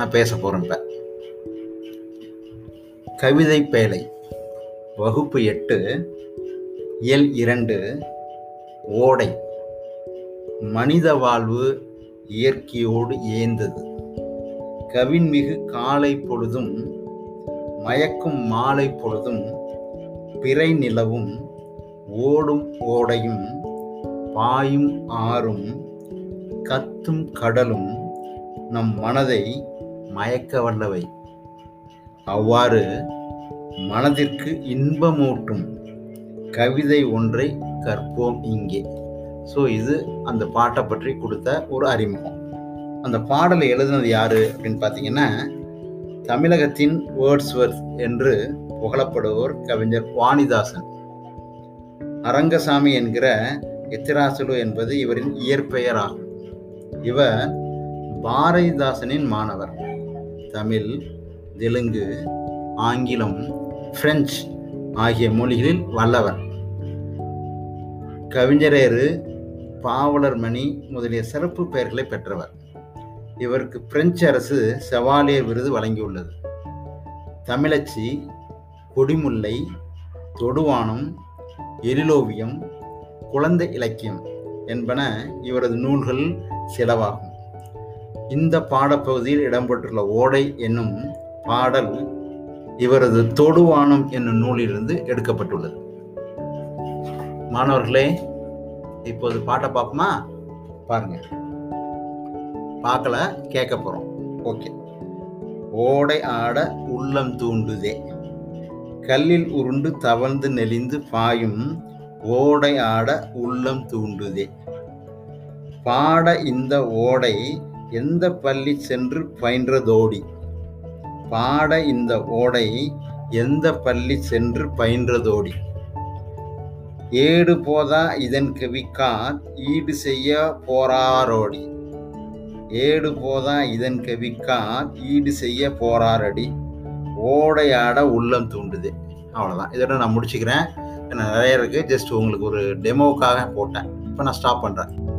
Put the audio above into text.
நான் பேச போகிறேன் இப்போ. கவிதை பேழை வகுப்பு எட்டு இயல் இரண்டு ஓடை. மனித வாழ்வு இயற்கையோடு ஏந்தது. கவின்மிகு காலை பொழுதும் மயக்கும் மாலை பொழுதும் பிறை நிலவும் ஓடும் ஓடையும் பாயும் ஆறும் கத்தும் கடலும் நம் மனதை மயக்க வல்லவை அவ்வாறு மனதிற்கு இன்பமூட்டும் கவிதை ஒன்றை கற்போம் இங்கே. ஸோ இது அந்த பாட்டை பற்றி கொடுத்த ஒரு அறிமுகம். அந்த பாடலை எழுதினது யாரு அப்படின்னு பார்த்தீங்கன்னா தமிழகத்தின் வேர்ட்ஸ்வர்த் என்று புகழப்படுவோர் கவிஞர் வாணிதாசன். அரங்கசாமி என்கிற எத்திராசுலு என்பது இவரின் இயற்பெயர் ஆகும் இவர் பாரதிதாசனின் மாணவர். தமிழ் தெலுங்கு ஆங்கிலம் பிரெஞ்சு ஆகிய மொழிகளில் வல்லவர். கவிஞரேறு பாவலர் மணி முதலிய சிறப்பு பெயர்களை பெற்றவர். இவருக்கு பிரெஞ்சு அரசு செவாலியர் விருது வழங்கியுள்ளது. தமிழச்சி கொடிமுல்லை தொடுவானம் எழிலோவியம் குழந்தை இலக்கியம் என்பன இவரது நூல்கள் சிலவாகும். இந்த பாடப்பகுதியில் இடம்பெற்றுள்ள ஓடை என்னும் பாடல் இவரது தொடுவானம் என்னும் நூலிலிருந்து எடுக்கப்பட்டுள்ளது. மாணவர்களே இப்போது பாட்டை பார்ப்போமா? பாருங்க. பார்க்கல கேட்க போறோம். ஓகே. ஓடை ஆட உள்ளம் தூண்டுதே. கல்லில் உருண்டு தவழ்ந்து நெளிந்து பாயும் ஓடை ஆட உள்ளம் தூண்டுதே. பாட இந்த ஓடை எந்த பள்ளி சென்று பயின்றதோடி? பாட இந்த ஓடை எந்த பள்ளி சென்று பயின்றதோடி? ஏடு போதா இதன் கவிக்கார் ஈடு செய்ய போராரோடி ஏடு போதா இதன் கவிக்கார் ஈடு செய்ய போராரடி ஓடையாட உள்ளம் தூண்டுது. அவ்வளோதான் இதோட நான் முடிச்சுக்கிறேன். நிறைய இருக்குது ஜஸ்ட் உங்களுக்கு ஒரு டெமோக்காக போட்டேன். இப்போ நான் ஸ்டாப் பண்ணுறேன்